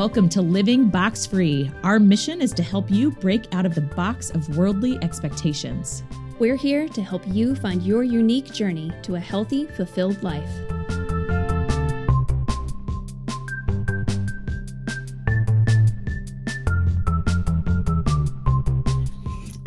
Welcome to Living Box Free. Our mission is to help you break out of the box of worldly expectations. We're here to help you find your unique journey to a healthy, fulfilled life.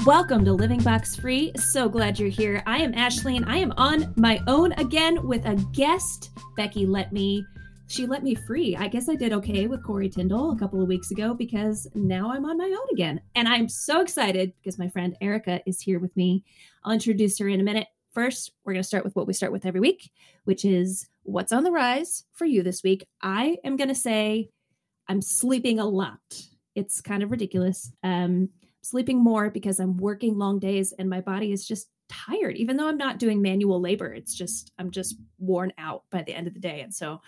Welcome to Living Box Free. So glad you're here. I am Ashley and I am on my own again with a guest. Becky let me she let me free. I guess I did okay with Corey Tyndall a couple of weeks ago because now I'm on my own again. And I'm so excited because my friend Erica is here with me. I'll introduce her in a minute. First, we're going to start with what we start with every week, which is what's on the rise for you this week. I am going to say I'm sleeping a lot. It's kind of ridiculous. Um, sleeping more because I'm working long days and my body is just tired. Even though I'm not doing manual labor, it's just, I'm just worn out by the end of the day. And so,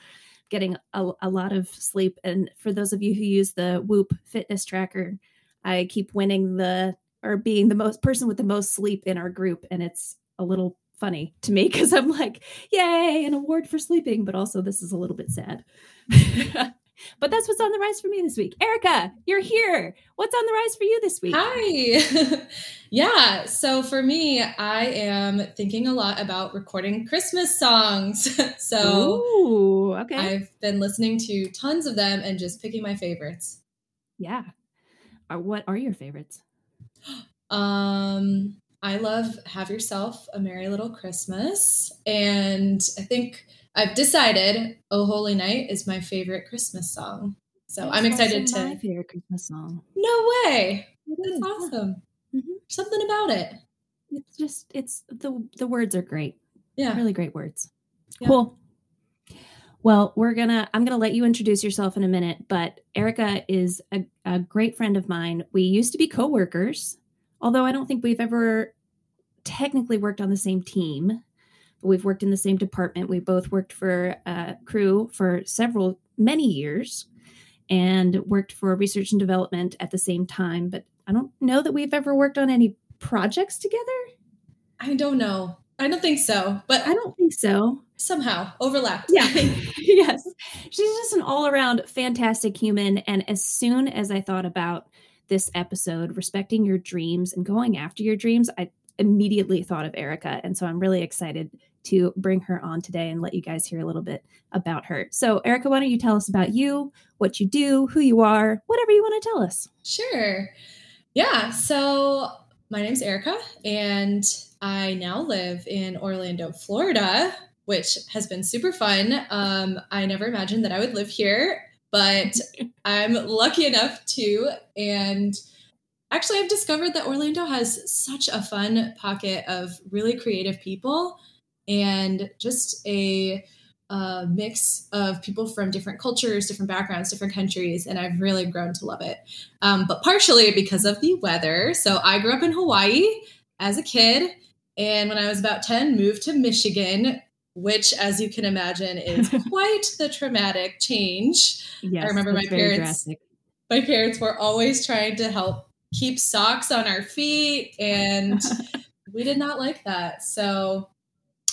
getting a, a lot of sleep. And for those of you who use the Whoop fitness tracker, I keep winning the, or being the most person with the most sleep in our group. And it's a little funny to me because I'm like, yay, an award for sleeping, but also this is a little bit sad. But that's what's on the rise for me this week. Erica, you're here. What's on the rise for you this week? Hi. yeah. So for me, I am thinking a lot about recording Christmas songs. so Ooh, okay. I've been listening to tons of them and just picking my favorites. Yeah. What are your favorites? Um, I love Have Yourself a Merry Little Christmas. And I think I've decided "Oh Holy Night" is my favorite Christmas song. So That's I'm excited to. My favorite Christmas song. No way! That's awesome. Mm-hmm. Something about it. It's just it's the the words are great. Yeah, really great words. Yeah. Cool. Well, we're gonna I'm gonna let you introduce yourself in a minute, but Erica is a, a great friend of mine. We used to be co-workers, although I don't think we've ever technically worked on the same team. We've worked in the same department. We both worked for uh, Cru for several, many years and worked for research and development at the same time. But I don't know that we've ever worked on any projects together. I don't know. I don't think so, but I don't think so. Somehow overlapped. Yeah. yes. She's just an all around fantastic human. And as soon as I thought about this episode, respecting your dreams and going after your dreams, I immediately thought of Erica. And so I'm really excited to bring her on today and let you guys hear a little bit about her. So, Erica, why don't you tell us about you, what you do, who you are, whatever you want to tell us? Sure. Yeah. So, my name's Erica, and I now live in Orlando, Florida, which has been super fun. Um, I never imagined that I would live here, but I'm lucky enough to. And actually, I've discovered that Orlando has such a fun pocket of really creative people and just a uh, mix of people from different cultures, different backgrounds, different countries, and I've really grown to love it. Um, but partially because of the weather. So I grew up in Hawaii as a kid, and when I was about 10, moved to Michigan, which, as you can imagine, is quite the traumatic change. Yes, I remember my parents. My parents were always trying to help keep socks on our feet, and we did not like that. So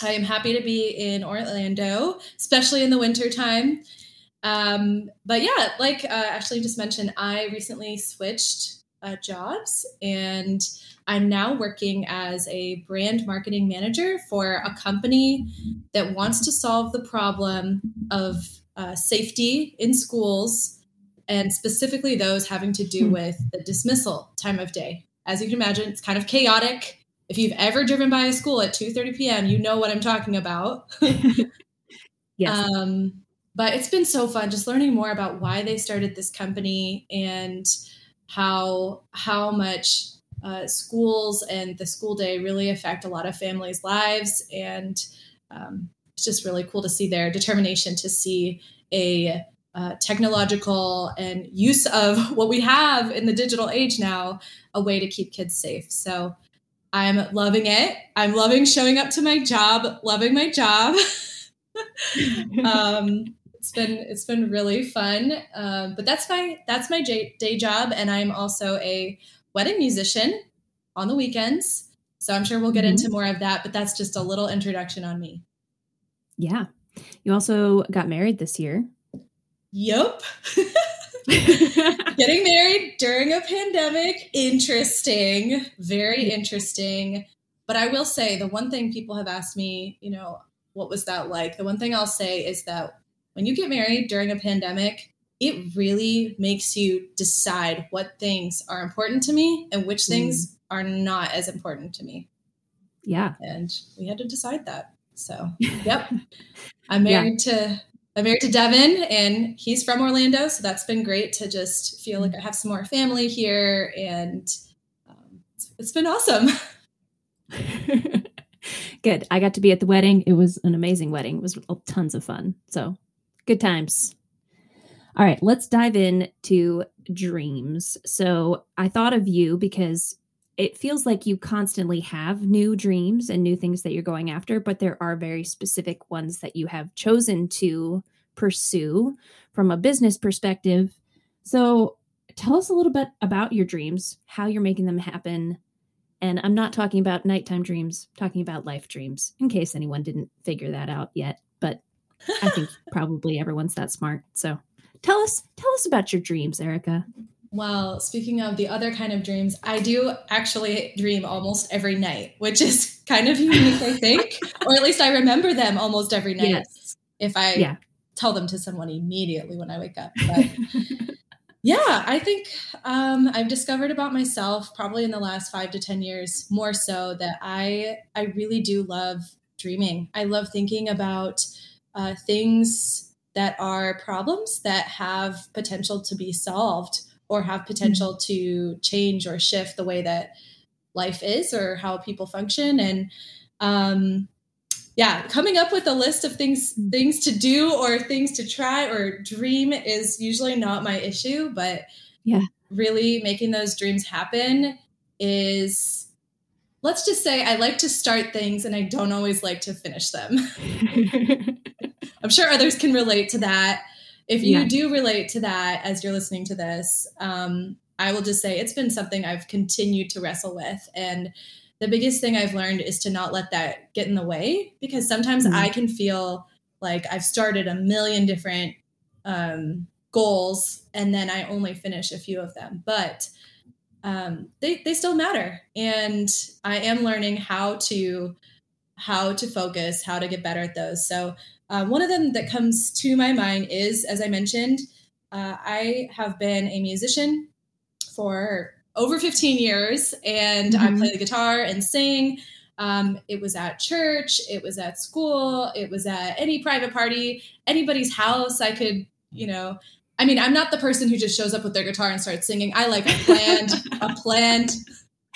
I am happy to be in Orlando, especially in the winter time. Um, but yeah, like uh, Ashley just mentioned, I recently switched uh, jobs and I'm now working as a brand marketing manager for a company that wants to solve the problem of uh, safety in schools and specifically those having to do hmm. with the dismissal time of day. As you can imagine, it's kind of chaotic if you've ever driven by a school at 2:30 p.m., you know what I'm talking about. yes. Um, but it's been so fun just learning more about why they started this company and how how much uh, schools and the school day really affect a lot of families' lives, and um, it's just really cool to see their determination to see a uh, technological and use of what we have in the digital age now a way to keep kids safe. So I'm loving it. I'm loving showing up to my job, loving my job. um, it's been it's been really fun. Um, but that's my that's my day job, and I'm also a wedding musician on the weekends. So I'm sure we'll get mm-hmm. into more of that. But that's just a little introduction on me. Yeah, you also got married this year. Yep. Getting married during a pandemic, interesting, very interesting. But I will say the one thing people have asked me, you know, what was that like? The one thing I'll say is that when you get married during a pandemic, it really makes you decide what things are important to me and which things mm. are not as important to me. Yeah. And we had to decide that. So, yep. I'm married yeah. to I'm married to Devin and he's from Orlando, so that's been great to just feel like I have some more family here and um, it's, it's been awesome. good. I got to be at the wedding. It was an amazing wedding. It was tons of fun. So, good times. All right, let's dive in to dreams. So, I thought of you because it feels like you constantly have new dreams and new things that you're going after, but there are very specific ones that you have chosen to pursue from a business perspective. So, tell us a little bit about your dreams, how you're making them happen. And I'm not talking about nighttime dreams, talking about life dreams, in case anyone didn't figure that out yet. But I think probably everyone's that smart. So, tell us tell us about your dreams, Erica. Well, speaking of the other kind of dreams, I do actually dream almost every night, which is kind of unique, I think, or at least I remember them almost every night. Yes. If I yeah. tell them to someone immediately when I wake up. But yeah, I think um, I've discovered about myself probably in the last five to ten years more so that I I really do love dreaming. I love thinking about uh, things that are problems that have potential to be solved or have potential to change or shift the way that life is or how people function. And um yeah coming up with a list of things things to do or things to try or dream is usually not my issue but yeah. really making those dreams happen is let's just say i like to start things and i don't always like to finish them. I'm sure others can relate to that if you yeah. do relate to that as you're listening to this, um, I will just say it's been something I've continued to wrestle with. And the biggest thing I've learned is to not let that get in the way because sometimes mm-hmm. I can feel like I've started a million different um, goals and then I only finish a few of them. But um, they, they still matter. And I am learning how to how to focus, how to get better at those. So uh, one of them that comes to my mind is, as I mentioned, uh, I have been a musician for over 15 years and mm-hmm. I play the guitar and sing. Um, it was at church, it was at school, it was at any private party, anybody's house. I could, you know, I mean, I'm not the person who just shows up with their guitar and starts singing. I like a planned, a planned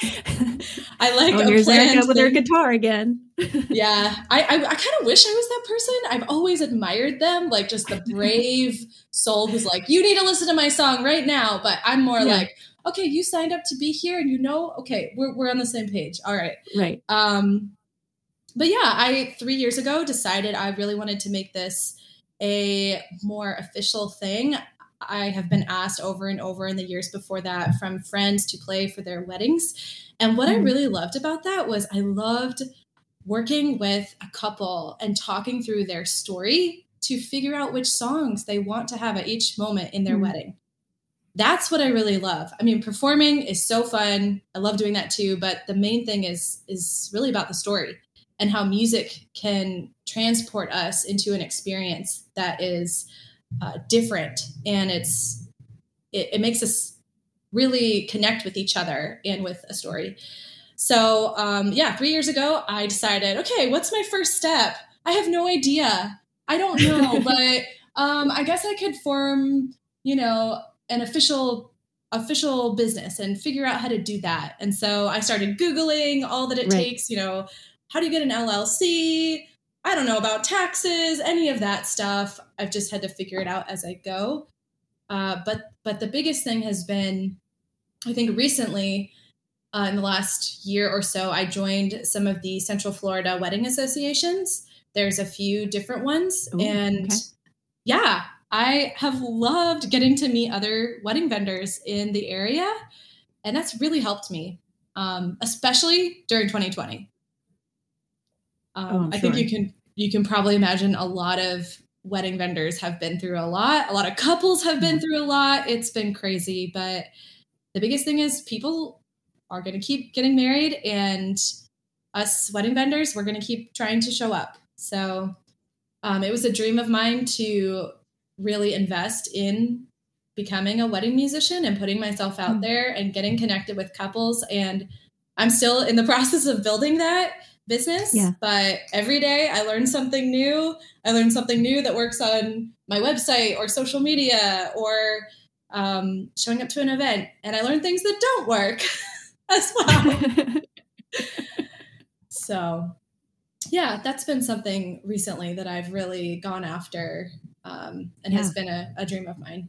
I like oh, here's Erica with her guitar again. yeah, I I, I kind of wish I was that person. I've always admired them, like just the brave soul who's like, "You need to listen to my song right now." But I'm more yeah. like, "Okay, you signed up to be here, and you know, okay, we're we're on the same page. All right, right." Um, but yeah, I three years ago decided I really wanted to make this a more official thing. I have been asked over and over in the years before that from friends to play for their weddings. And what mm. I really loved about that was I loved working with a couple and talking through their story to figure out which songs they want to have at each moment in their mm. wedding. That's what I really love. I mean, performing is so fun. I love doing that too, but the main thing is is really about the story and how music can transport us into an experience that is uh, different. And it's it, it, makes us really connect with each other and with a story. So um, yeah three years ago i decided okay what's my first step? I have no idea. I don't know but um, i guess i could form you know an official official business and figure out how to do that. And so i started googling all that it right. takes you know how do you get an llc I don't know about taxes, any of that stuff. I've just had to figure it out as I go. Uh, but but the biggest thing has been, I think recently, uh, in the last year or so, I joined some of the Central Florida wedding associations. There's a few different ones, Ooh, and okay. yeah, I have loved getting to meet other wedding vendors in the area, and that's really helped me, um, especially during 2020. Um, oh, I think you can you can probably imagine a lot of wedding vendors have been through a lot. A lot of couples have been through a lot. It's been crazy, but the biggest thing is people are going to keep getting married and us wedding vendors, we're going to keep trying to show up. So um, it was a dream of mine to really invest in becoming a wedding musician and putting myself out hmm. there and getting connected with couples. And I'm still in the process of building that business. Yeah. But every day I learn something new. I learn something new that works on my website or social media or um, showing up to an event. And I learn things that don't work as well. so, yeah, that's been something recently that I've really gone after um, and yeah. has been a, a dream of mine.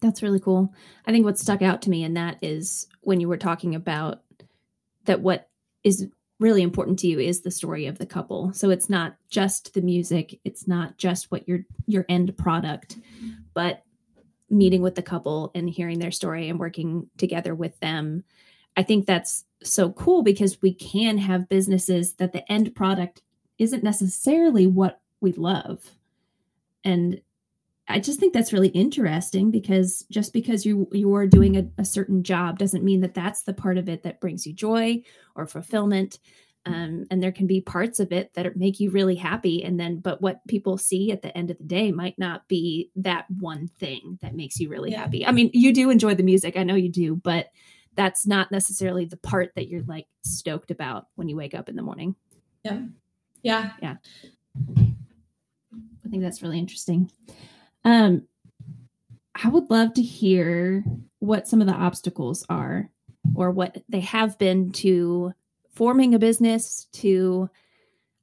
That's really cool. I think what stuck out to me in that is when you were talking about that what is really important to you is the story of the couple. So it's not just the music, it's not just what your your end product, but meeting with the couple and hearing their story and working together with them. I think that's so cool because we can have businesses that the end product isn't necessarily what we love. And I just think that's really interesting because just because you you are doing a, a, certain job doesn't mean that that's the part of it that brings you joy or fulfillment. Um, and there can be parts of it that make you really happy, and then but what people see at the end of the day might not be that one thing that makes you really yeah. happy. I mean, you do enjoy the music, I know you do, but that's not necessarily the part that you're like stoked about when you wake up in the morning. Yeah, yeah, yeah. I think that's really interesting. Um, I would love to hear what some of the obstacles are or what they have been to forming a business to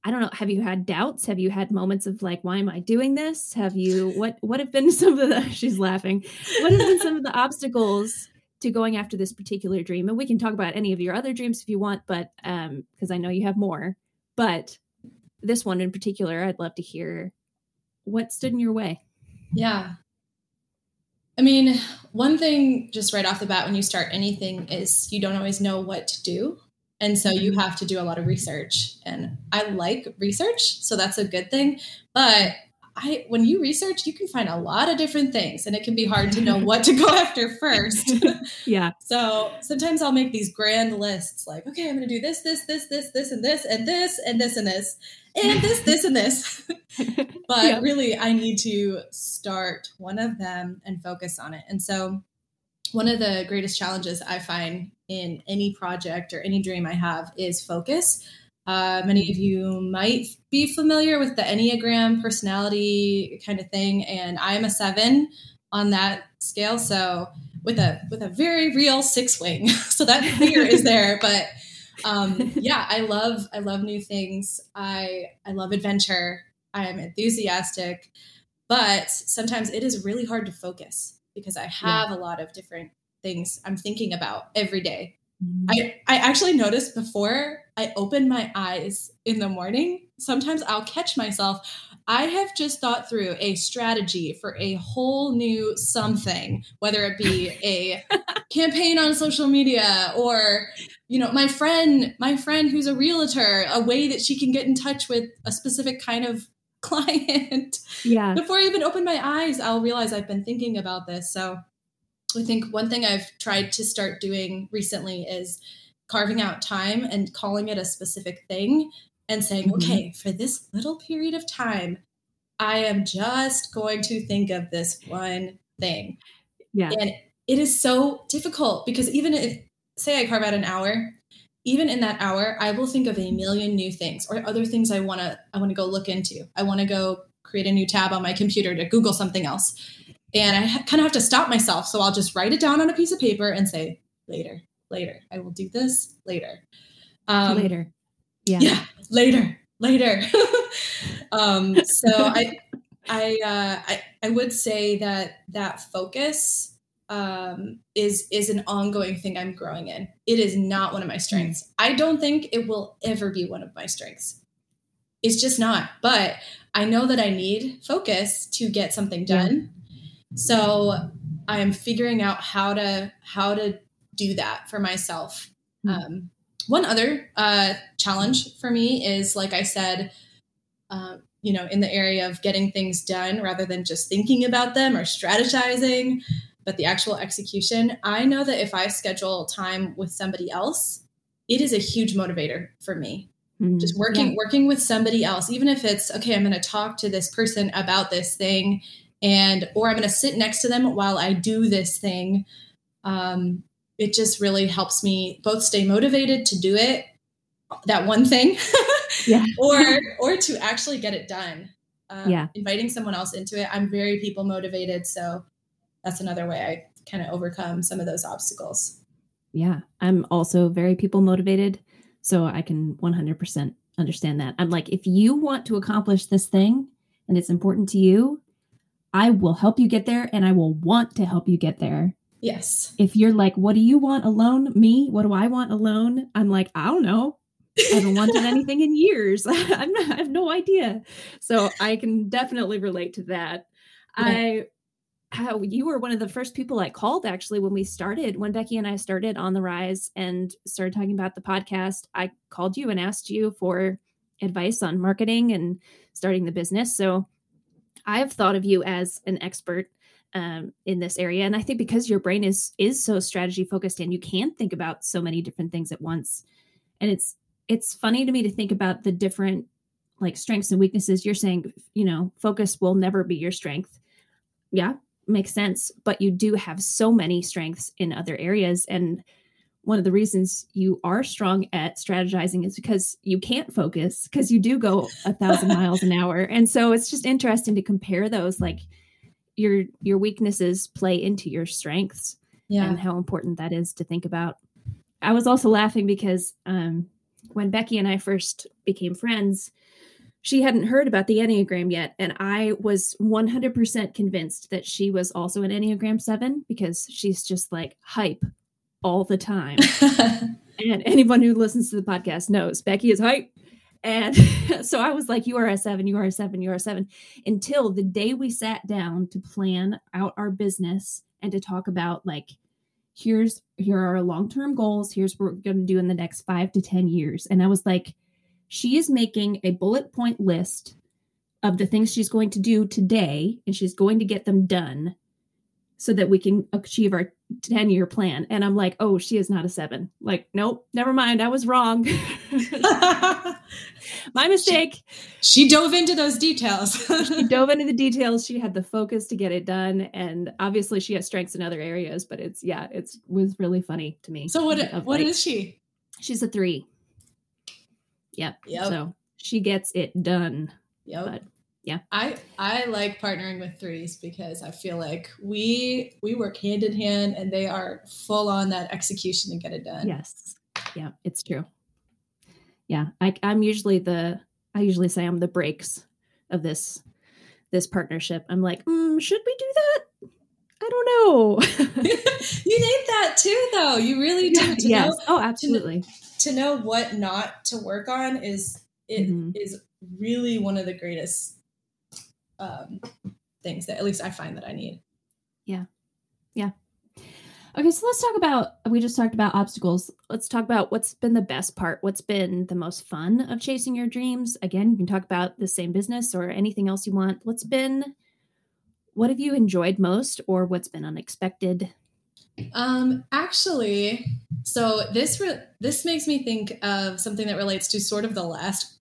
I don't know, have you had doubts? Have you had moments of like, why am I doing this? Have you what what have been some of the she's laughing. What have been some of the obstacles to going after this particular dream? And we can talk about any of your other dreams if you want, but um, because I know you have more. But this one in particular, I'd love to hear what stood in your way. Yeah. I mean, one thing just right off the bat when you start anything is you don't always know what to do. And so you mm-hmm. have to do a lot of research. And I like research, so that's a good thing. But I when you research, you can find a lot of different things and it can be hard to know what to go after first. yeah. So sometimes I'll make these grand lists like, okay, I'm going to do this, this, this, this, and this, and this, and this, and this, and this, and this, this, and this. but yeah. really, I need to start one of them and focus on it. And so one of the greatest challenges I find in any project or any dream I have is focus. Uh, many of you might be familiar with the Enneagram personality kind of thing, and I'm a seven on that scale. So with a with a very real six wing, so that fear is there. But um, yeah, I love I love new things. I I love adventure. I am enthusiastic, but sometimes it is really hard to focus because I have yeah. a lot of different things I'm thinking about every day. Mm-hmm. I, I actually noticed before I open my eyes in the morning, sometimes I'll catch myself. I have just thought through a strategy for a whole new something, whether it be a campaign on social media or, you know, my friend, my friend who's a realtor, a way that she can get in touch with a specific kind of client. Yeah. Before I even open my eyes, I'll realize I've been thinking about this. So I think one thing I've tried to start doing recently is carving out time and calling it a specific thing and saying, mm-hmm. okay, for this little period of time, I am just going to think of this one thing. Yeah. And it is so difficult because even if, say, I carve out an hour, even in that hour, I will think of a million new things or other things I want to I want to go look into. I want to go create a new tab on my computer to Google something else. And I kind of have to stop myself. So I'll just write it down on a piece of paper and say, later, later. I will do this later. Um, later. Yeah. Yeah. Later, later. um, so I, I, uh, I, I would say that that focus um, is is an ongoing thing I'm growing in. It is not one of my strengths. I don't think it will ever be one of my strengths. It's just not. But I know that I need focus to get something done. So I am figuring out how to how to do that for myself. Mm-hmm. Um, one other uh, challenge for me is, like I said, uh, you know, in the area of getting things done rather than just thinking about them or strategizing, but the actual execution. I know that if I schedule time with somebody else, it is a huge motivator for me. Mm-hmm. Just working yeah. working with somebody else, even if it's okay, I'm going to talk to this person about this thing and or I'm going to sit next to them while I do this thing. Um, it just really helps me both stay motivated to do it that one thing yeah or or to actually get it done um, yeah inviting someone else into it i'm very people motivated so that's another way i kind of overcome some of those obstacles yeah i'm also very people motivated so i can 100% understand that i'm like if you want to accomplish this thing and it's important to you i will help you get there and i will want to help you get there Yes. If you're like, what do you want alone? Me? What do I want alone? I'm like, I don't know. I haven't wanted anything in years. I'm not, I have no idea. So I can definitely relate to that. Yeah. I how you were one of the first people I called actually when we started, when Becky and I started on the rise and started talking about the podcast. I called you and asked you for advice on marketing and starting the business. So I've thought of you as an expert um, in this area, and I think because your brain is is so strategy focused and you can think about so many different things at once, and it's it's funny to me to think about the different like strengths and weaknesses. You're saying, you know, focus will never be your strength. Yeah, makes sense. But you do have so many strengths in other areas. And one of the reasons you are strong at strategizing is because you can't focus because you do go a thousand miles an hour. And so it's just interesting to compare those like your your weaknesses play into your strengths yeah. and how important that is to think about. I was also laughing because um when Becky and I first became friends, she hadn't heard about the Enneagram yet. And I was 100% convinced that she was also an Enneagram 7 because she's just like hype all the time. and anyone who listens to the podcast knows Becky is hype. And so I was like, you are a seven, you are a seven, you are a seven, until the day we sat down to plan out our business and to talk about like here's here are our long-term goals here's what we're going to do in the next five to ten years and i was like she is making a bullet point list of the things she's going to do today and she's going to get them done so that we can achieve our 10 year plan. And i'm like oh she is not a seven. Like nope never mind. I was wrong. My mistake. She, she, dove into those details. She dove into the details. She had the focus to get it done. And obviously she has strengths in other areas but it's yeah it's was really funny to me. So what what like, is she? She's a three yep. yep. So she gets it done. Yep. But yeah. I i like partnering with threes because i feel like we we work hand in hand and they are full on that execution to get it done. Yes. Yeah it's true. Yeah I, i'm usually the i usually say i'm the brakes of this this partnership. I'm like mm, should we do that i don't know you need that too though you really do to yes. know, oh absolutely to, to, know what not to work on is it mm-hmm. is really one of the greatest um, things that at least I find that I need. Yeah. Yeah. Okay, so let's talk about we just talked about obstacles. Let's talk about what's been the best part. What's been the most fun of chasing your dreams? Again, you can talk about the same business or anything else you want. What's been what have you enjoyed most or what's been unexpected? Um actually, so this re- this makes me think of something that relates to sort of the last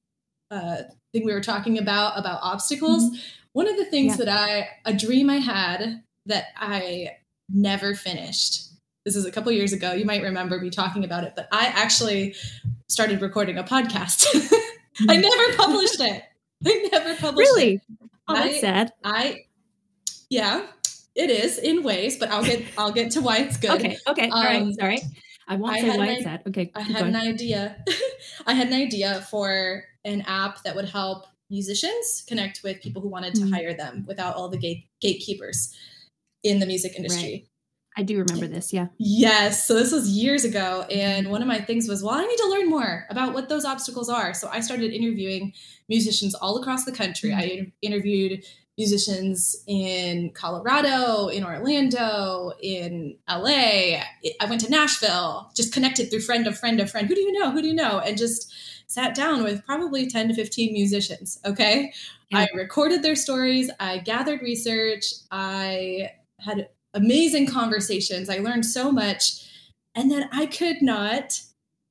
uh thing we were talking about about obstacles. Mm-hmm one of the things yeah. that I, a dream I had that I never finished. This is a couple years ago. You might remember me talking about it, but I actually started recording a podcast. I never published it. I never published really? it. Oh, that's I, sad. I, yeah, it is in ways, but I'll get I'll get to why it's good. Okay. Okay. All right. Um, Sorry. I won't I say why it's sad. Okay. I had going. an idea. I had an idea for an app that would help musicians connect with people who wanted to mm-hmm. hire them without all the gate- gatekeepers in the music industry. Right. I do remember this, yeah. Yes. So this was years ago. And one of my things was, well, I need to learn more about what those obstacles are. So I started interviewing musicians all across the country. Mm-hmm. I interviewed musicians in Colorado, in Orlando, in LA. I went to Nashville, just connected through friend of friend of friend. Who do you know? Who do you know? And just sat down with probably 10 to 15 musicians. Okay. yeah. I recorded their stories, I gathered research, I had amazing conversations. I learned so much. And then I could not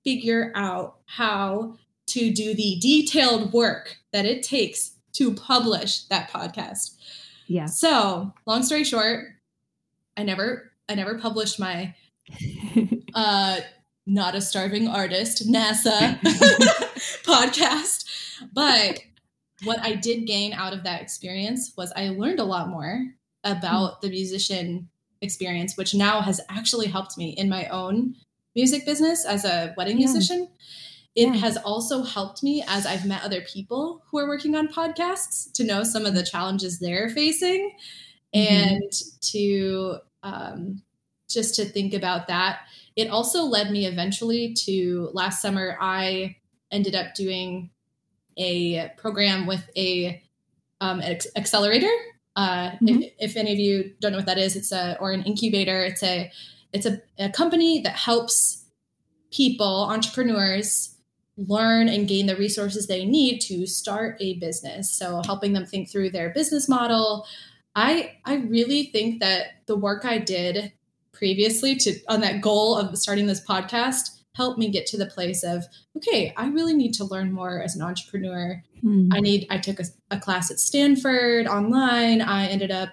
figure out how to do the detailed work that it takes to publish that podcast. Yeah. So, long story short, I never I never published my uh not a starving artist NASA podcast, but what I did gain out of that experience was I learned a lot more about the musician experience, which now has actually helped me in my own music business as a wedding yeah. musician. It yeah. has also helped me as I've met other people who are working on podcasts to know some of the challenges they're facing mm-hmm. and to um, just to think about that. It also led me eventually to last summer, I ended up doing a program with a um, accelerator uh, mm-hmm. if, if, any of you don't know what that is, it's a or an incubator. It's a it's a, a company that helps people, entrepreneurs, learn and gain the resources they need to start a business. So helping them think through their business model. I I really think that the work I did previously to on that goal of starting this podcast helped me get to the place of okay i really need to learn more as an entrepreneur mm. i need i took a, a, class at stanford online i ended up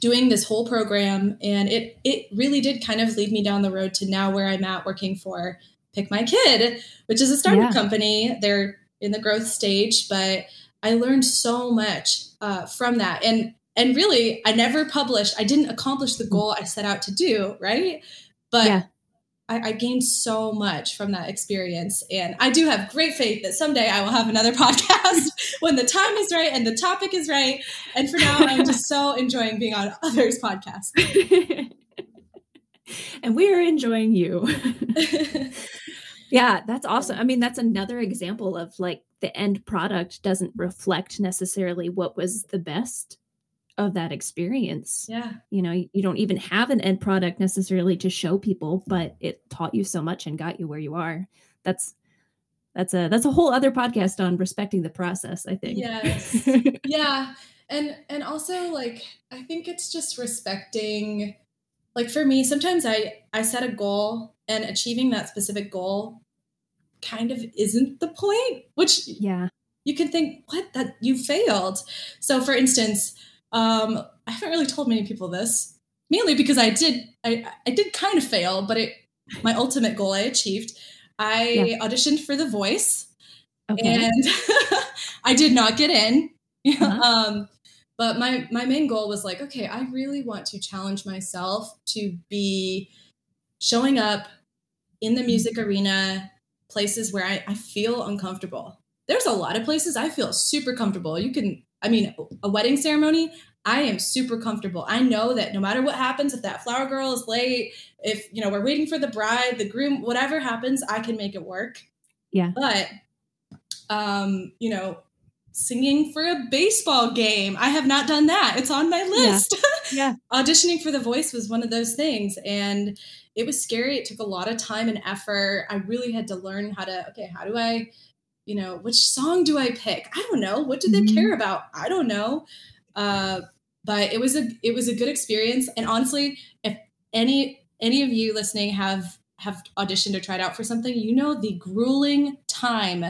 doing this whole program and it it really did kind of lead me down the road to now where i'm at working for PikMyKid which is a startup yeah. company they're in the growth stage but i learned so much uh, from that and and really i never published i didn't accomplish the goal i set out to do right but yeah. I, I, gained so much from that experience. And I do have great faith that someday I will have another podcast when the time is right and the topic is right. And for now, I'm just so enjoying being on others' podcasts. and we are enjoying you. yeah, that's awesome. I mean, that's another example of like the end product doesn't reflect necessarily what was the best of that experience. Yeah. You know, you don't even have an end product necessarily to show people, but it taught you so much and got you where you are. That's that's a that's a whole other podcast on respecting the process, I think. Yes. yeah. And and also like I think it's just respecting like for me sometimes I I set a goal and achieving that specific goal kind of isn't the point, which yeah. You can think what that you failed. So for instance, um, I haven't really told many people this, mainly because I did I, I did kind of fail, but it my ultimate goal I achieved. I yeah. auditioned for The Voice, okay. and I did not get in. Uh-huh. um, but my my main goal was like, okay, I really want to challenge myself to be showing up in the music arena, places where I, I feel uncomfortable. There's a lot of places I feel super comfortable. You can I mean, a wedding ceremony, I am super comfortable. I know that no matter what happens, if that flower girl is late, if you know we're waiting for the bride, the groom, whatever happens, I can make it work. Yeah. But um, you know, singing for a baseball game, I have not done that. It's on my list. Yeah. yeah. Auditioning for the voice was one of those things and it was scary. It took a lot of time and effort. I really had to learn how to okay, how do I you know, which song do I pick? I don't know. What do they mm-hmm. care about? I don't know. Uh, but it was a it was a good experience. And honestly, if any any of you listening have have auditioned or tried out for something, you know the grueling time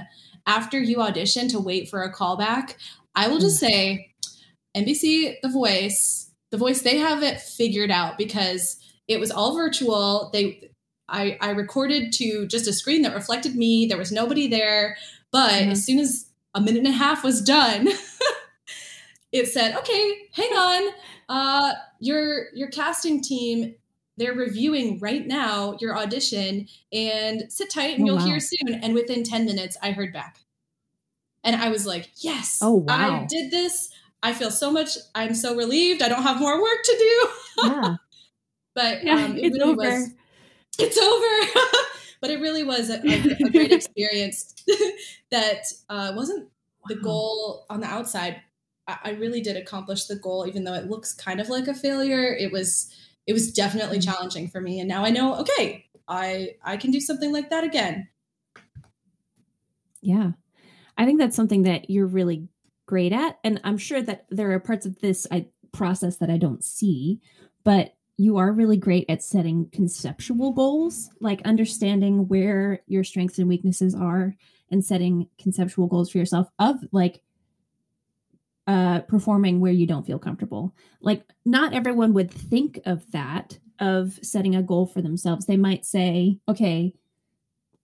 after you audition to wait for a callback. I will just mm. say, NBC The Voice, The Voice, they have it figured out because it was all virtual. They I, I recorded to just a screen that reflected me. There was nobody there. But mm-hmm. as soon as a minute and a half was done, it said, "Okay, hang on. Uh, your your casting team they're reviewing right now your audition and sit tight and oh, you'll wow. hear soon." And within 10 minutes, I heard back. And I was like, "Yes, oh wow. I did this. I feel so much. I'm so relieved. I don't have more work to do." yeah. but yeah, um, it it's really over. was. It's over. but it really was a, a, a great experience that uh, wasn't the goal on the outside. I, I, really did accomplish the goal, even though it looks kind of like a failure. It was it was definitely mm-hmm. challenging for me, and now I know. Okay, I I can do something like that again. Yeah, I think that's something that you're really great at. And I'm sure that there are parts of this I, process that I don't see, but you are really great at setting conceptual goals, like understanding where your strengths and weaknesses are and setting conceptual goals for yourself of like uh, performing where you don't feel comfortable. Like, not everyone would think of that, of setting a goal for themselves. They might say, okay,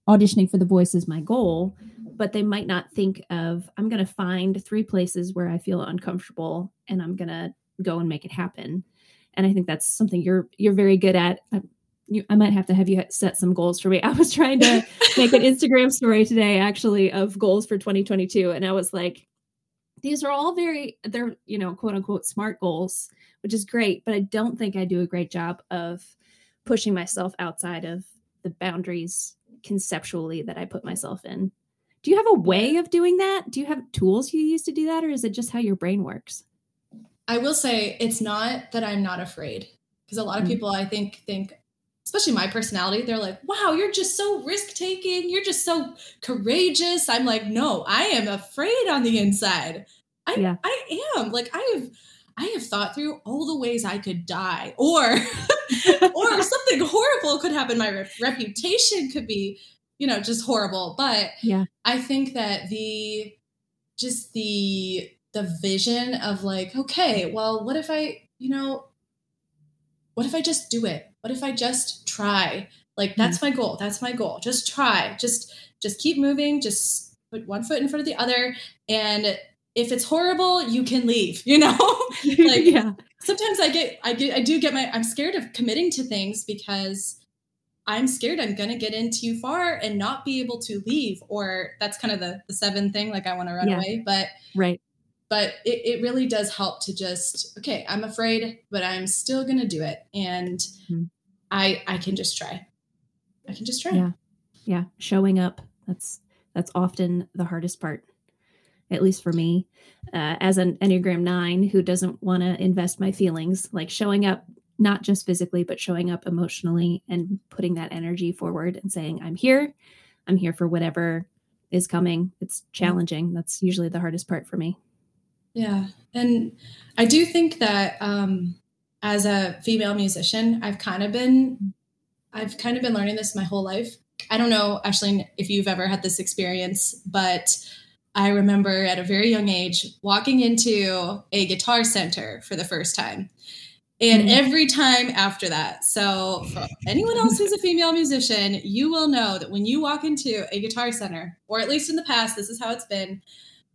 auditioning for The Voice is my goal, but they might not think of, I'm going to find three places where I feel uncomfortable and I'm going to go and make it happen. And I think that's something you're you're very good at. I, you, I might have to have you set some goals for me. I was trying to make an Instagram story today, actually, of goals for 2022, and I was like, these are all very they're you know quote unquote smart goals which is great but i don't think i do a great job of pushing myself outside of the boundaries conceptually that i put myself in. Do you have a way of doing that? Do you have tools you use to do that or is it just how your brain works? I will say it's not that i'm not afraid because a lot of mm-hmm. people i think think especially my personality, they're like, wow, you're just so risk taking. You're just so courageous. I'm like, no, I am afraid on the inside. I, yeah. I am like, I have, I have thought through all the ways I could die or, or something horrible could happen. My re- reputation could be, you know, just horrible. But yeah, I think that the, just the, the vision of like, okay, well, what if I, you know, what if I just do it? What if I just try? Like that's mm my goal. That's my goal. Just try. Just just keep moving. Just put one foot in front of the other. And if it's horrible, you can leave, you know? like yeah. sometimes I get I get I do get my I'm scared of committing to things because I'm scared I'm gonna get in too far and not be able to leave. Or that's kind of the the seven thing, like I want to run yeah. away. But right but it, it really does help to just okay i'm afraid but i'm still going to do it. And mm-hmm. i i can just try. I can just try. Yeah. Yeah. Showing up. That's that's often the hardest part at least for me. Uh, as an enneagram 9 who doesn't want to invest my feelings like showing up not just physically but showing up emotionally and putting that energy forward and saying i'm here. I'm here for whatever is coming. It's challenging. That's usually the hardest part for me yeah. And I do think that um, as a female musician, I've kind of been I've kind of been learning this my whole life. I don't know, Ashley, if you've ever had this experience, but I remember at a very young age walking into a guitar center for the first time. And mm. every time after that, so for anyone else who's a female musician, you will know that when you walk into a guitar center, or at least in the past, this is how it's been.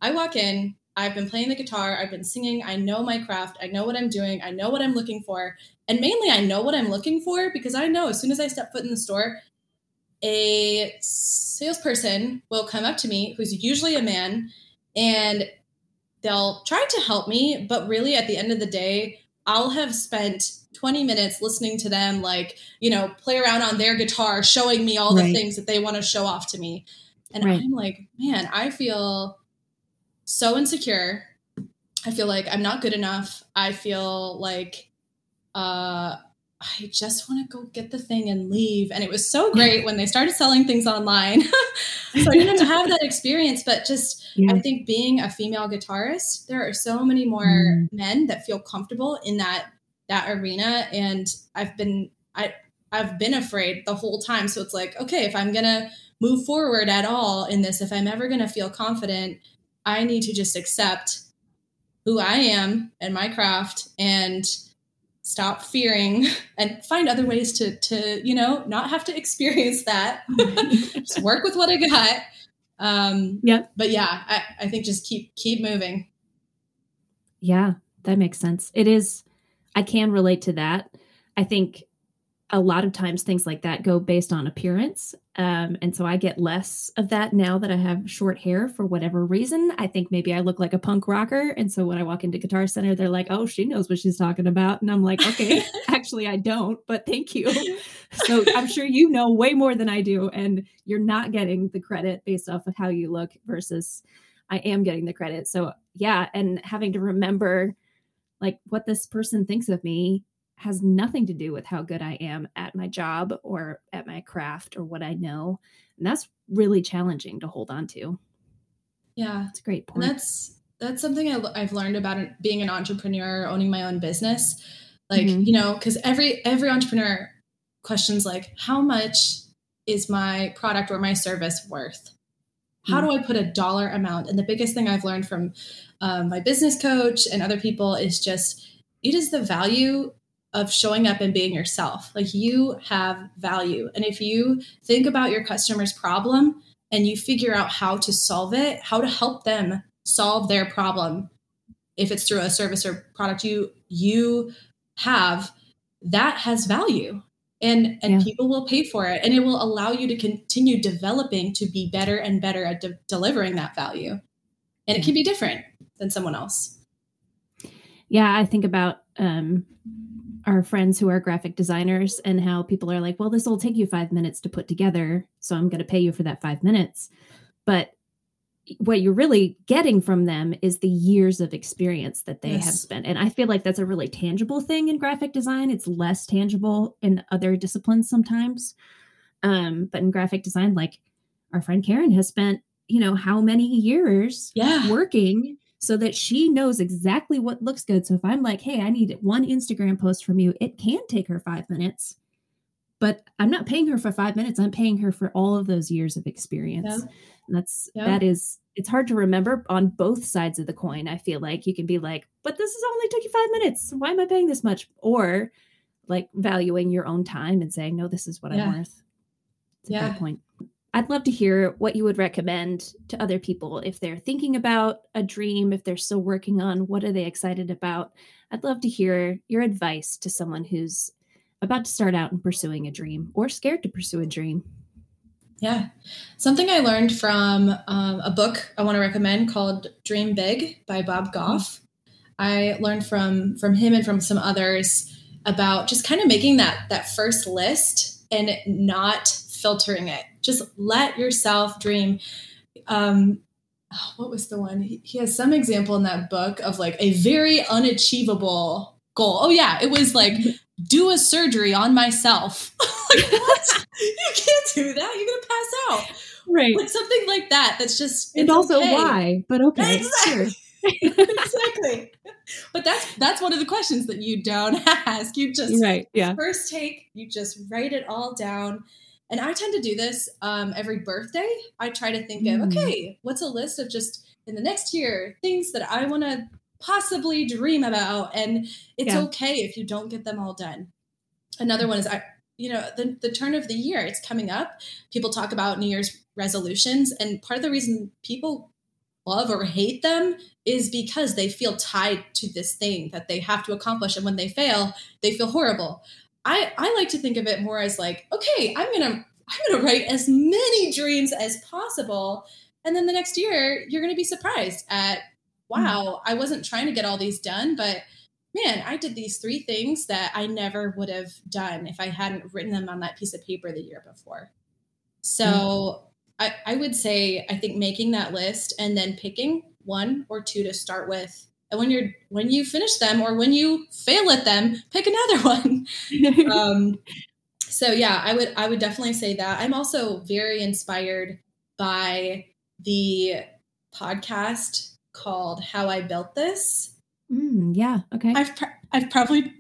I walk in, I've been playing the guitar, I've been singing, I know my craft, I know what I'm doing, I know what I'm looking for. And mainly, I know what I'm looking for because I know as soon as I step foot in the store, a salesperson will come up to me who's usually a man and they'll try to help me, but really at the end of the day, I'll have spent 20 minutes listening to them, like, you know, play around on their guitar, showing me all the right. things that they want to show off to me. And right. I'm like, man, I feel so insecure. I feel like I'm not good enough. I feel like uh, I just want to go get the thing and leave. And it was so great when they started selling things online. so I didn't have that experience, but just yeah. I think being a female guitarist, there are so many more mm. men that feel comfortable in that that arena. And I've been I I've been afraid the whole time. So it's like, okay, if I'm gonna move forward at all in this, if I'm ever gonna feel confident, I need to just accept who I am and my craft and stop fearing and find other ways to to you know not have to experience that. Just work with what i got. Um yeah but yeah I, I think just keep keep moving. Yeah that makes sense. It is i can relate to that. I think a lot of times things like that go based on appearance. Um, and so I get less of that now that I have short hair for whatever reason. I think maybe I look like a punk rocker. And so when I walk into Guitar Center, they're like, oh, she knows what she's talking about. And I'm like, okay, actually, I don't, but thank you. So I'm sure you know way more than I do. And you're not getting the credit based off of how you look versus I am getting the credit. So yeah. And having to remember like what this person thinks of me has nothing to do with how good I am at my job or at my craft or what I know. And that's really challenging to hold on to. Yeah. It's a great point. And that's that's something I, have learned about being an entrepreneur, owning my own business. Like mm-hmm. you know, because every every entrepreneur questions like, how much is my product or my service worth? How mm-hmm. do I put a dollar amount? And the biggest thing I've learned from um, my business coach and other people is just it is the value of showing up and being yourself. Like you have value. And if you think about your customer's problem and you figure out how to solve it, how to help them solve their problem, if it's through a service or product you you have, that has value. And and yeah. people will pay for it and it will allow you to continue developing to be better and better at de- delivering that value. And it can be different than someone else. Yeah, I think about um our friends who are graphic designers and how people are like, well, this will take you five minutes to put together. So I'm going to pay you for that five minutes. But what you're really getting from them is the years of experience that they yes. have spent. And I feel like that's a really tangible thing in graphic design. It's less tangible in other disciplines sometimes. Um, but in graphic design, like our friend Karen has spent, you know, how many years yeah. working so that she knows exactly what looks good. So if I'm like, hey, I need one Instagram post from you, it can take her five minutes, but I'm not paying her for five minutes. I'm paying her for all of those years of experience. Yeah. And that's yeah. that is it's hard to remember on both sides of the coin. I feel like you can be like, but this has only took you five minutes. Why am I paying this much? Or like valuing your own time and saying, no, this is what yeah. I'm worth. It's yeah. point. I'd love to hear what you would recommend to other people if they're thinking about a dream, if they're still working on what are they excited about. I'd love to hear your advice to someone who's about to start out in pursuing a dream or scared to pursue a dream. Yeah. Something I learned from um, a book I want to recommend called Dream Big by Bob Goff. I learned from from him and from some others about just kind of making that that first list and not filtering it. Just let yourself dream. Um, oh, what was the one? He, has some example in that book of like a very unachievable goal. Oh yeah, it was like do a surgery on myself. like what? you can't do that. You're gonna pass out. Right. Like something like that. That's just and also okay. why? But okay. Exactly. exactly. But that's that's one of the questions that you don't ask. You just right. Yeah. First take, you just write it all down and I tend to do this um, every birthday. I try to think mm. of, okay, what's a list of just in the next year things that I want to possibly dream about? And it's yeah. okay if you don't get them all done. Another one is, I, you know, the, the turn of the year, it's coming up. People talk about New Year's resolutions. And part of the reason people love or hate them is because they feel tied to this thing that they have to accomplish. And when they fail, they feel horrible. I, I like to think of it more as like, okay, I'm gonna I'm gonna write as many dreams as possible. And then the next year, you're gonna be surprised at, wow, I wasn't trying to get all these done, but man, I did these three things that I never would have done if I hadn't written them on that piece of paper the year before. So mm-hmm. I, I would say I think making that list and then picking one or two to start with and when you're when you finish them or when you fail at them pick another one um, so yeah i would i would definitely say that i'm also very inspired by the podcast called how i built this mm, yeah okay i've pr- i've probably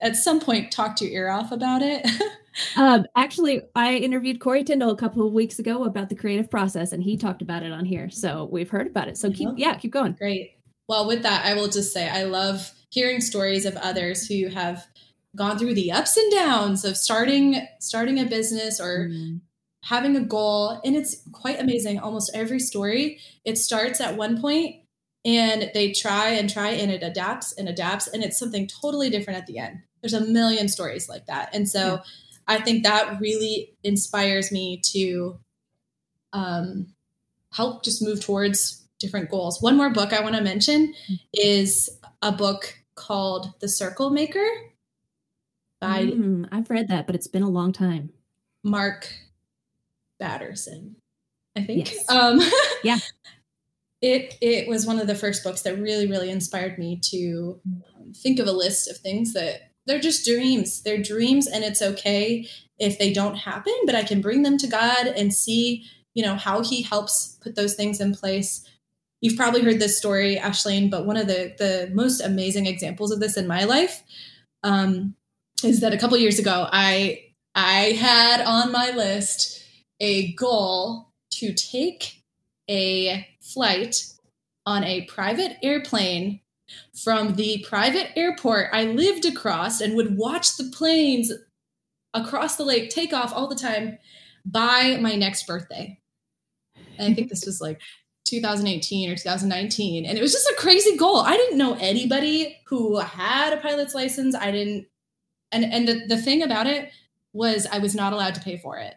at some point talked your ear off about it um, actually, I interviewed Corey Tyndall a couple of weeks ago about the creative process, and he talked about it on here. So we've heard about it. So keep, yeah, keep going. Great. Well, with that, I will just say I love hearing stories of others who have gone through the ups and downs of starting starting a business or mm. having a goal and it's quite amazing almost every story it starts at one point and they try and try and it adapts and adapts and it's something totally different at the end there's a million stories like that and so yeah. i think that really inspires me to um, help just move towards different goals. One more book I want to mention is a book called The Circle Maker by mm, I've read that, but it's been a long time. Mark Batterson, I think. Yes. Um, yeah. It it was one of the first books that really really inspired me to um, think of a list of things that they're just dreams. They're dreams and it's okay if they don't happen, but I can bring them to God and see, you know, how he helps put those things in place you've probably heard this story, Ashleen, but one of the the most amazing examples of this in my life um, is that a couple years ago, I I had on my list a goal to take a flight on a private airplane from the private airport I lived across and would watch the planes across the lake take off all the time by my next birthday. And I think this was like 2018 or 2019. And it was just a crazy goal. I didn't know anybody who had a pilot's license. I didn't, and, and the, the thing about it was I was not allowed to pay for it.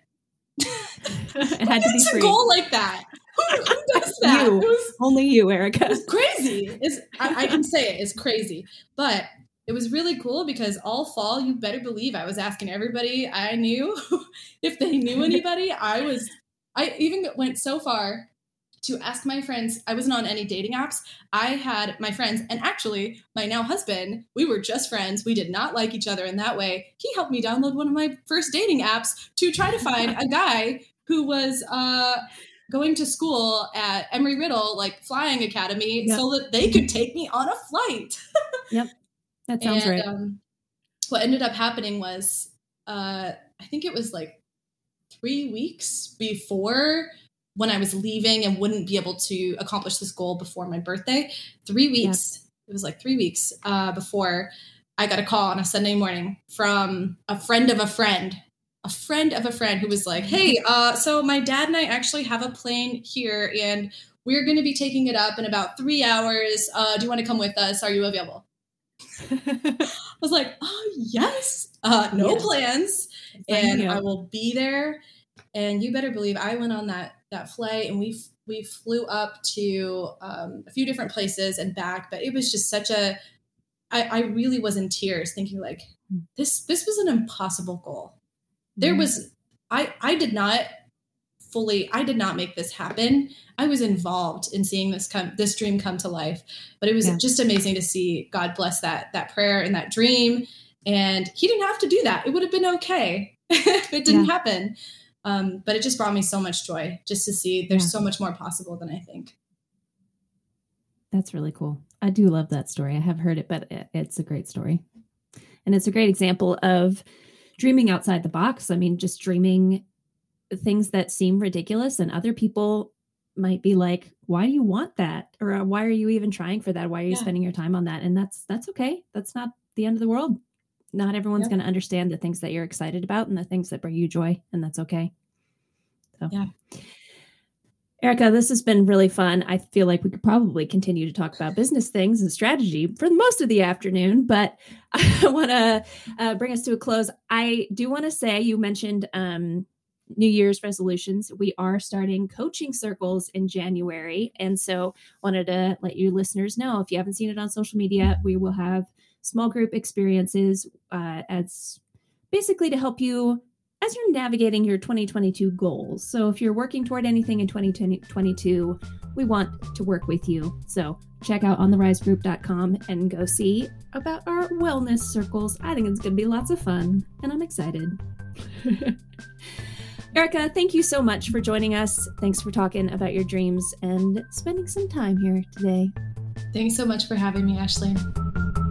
it had to be free. a goal like that. Who, who does that? You. Was, Only you, Erica. It's crazy. It's, I, I can say it. It's crazy. But it was really cool because all fall, you better believe I was asking everybody I knew if they knew anybody. I was, I even went so far to ask my friends. I wasn't on any dating apps. I had my friends, and actually, my now husband, we were just friends. We did not like each other in that way. He helped me download one of my first dating apps to try to find a guy who was, uh, going to school at Embry Riddle, like flying academy, yep. so that they could take me on a flight. yep. That sounds and, right. Um, what ended up happening was, uh, I think it was like three weeks before when I was leaving and wouldn't be able to accomplish this goal before my birthday. Three weeks, yeah. it was like three weeks uh, before I got a call on a Sunday morning from a friend of a friend, a friend of a friend who was like, Hey, uh, so my dad and I actually have a plane here and we're going to be taking it up in about three hours. Uh, do you want to come with us? Are you available? I was like, oh, yes, uh, no yes. plans. And I will be there. And you better believe I went on that that flight and we we flew up to um, a few different places and back. But it was just such a I, I really was in tears thinking like this this was an impossible goal. There mm-hmm. was I I did not fully i did not make this happen i was involved in seeing this come this dream come to life but it was yeah. just amazing to see god bless that that prayer and that dream and he didn't have to do that it would have been okay if it didn't yeah. happen um, but it just brought me so much joy just to see there's yeah. so much more possible than i think. That's really cool. I do love that story. I have heard it but it's a great story. And it's a great example of dreaming outside the box. I mean just dreaming things that seem ridiculous and other people might be like why do you want that? Or why are you even trying for that? Why are you yeah. spending your time on that? And that's that's okay. That's not the end of the world not everyone's yeah. going to understand the things that you're excited about and the things that bring you joy and that's okay so yeah Erica, this has been really fun. I feel like we could probably continue to talk about business things and strategy for most of the afternoon, but I want to uh, bring us to a close. I do want to say you mentioned um, New Year's resolutions, we are starting coaching circles in January. And so wanted to let you listeners know if you haven't seen it on social media, we will have small group experiences uh, as basically to help you as you're navigating your 2022 goals. So if you're working toward anything in 2022, we want to work with you. So check out ontherisegroup.com and go see about our wellness circles. I think it's going to be lots of fun and I'm excited. Erica, thank you so much for joining us. Thanks for talking about your dreams and spending some time here today. Thanks so much for having me, Ashleen.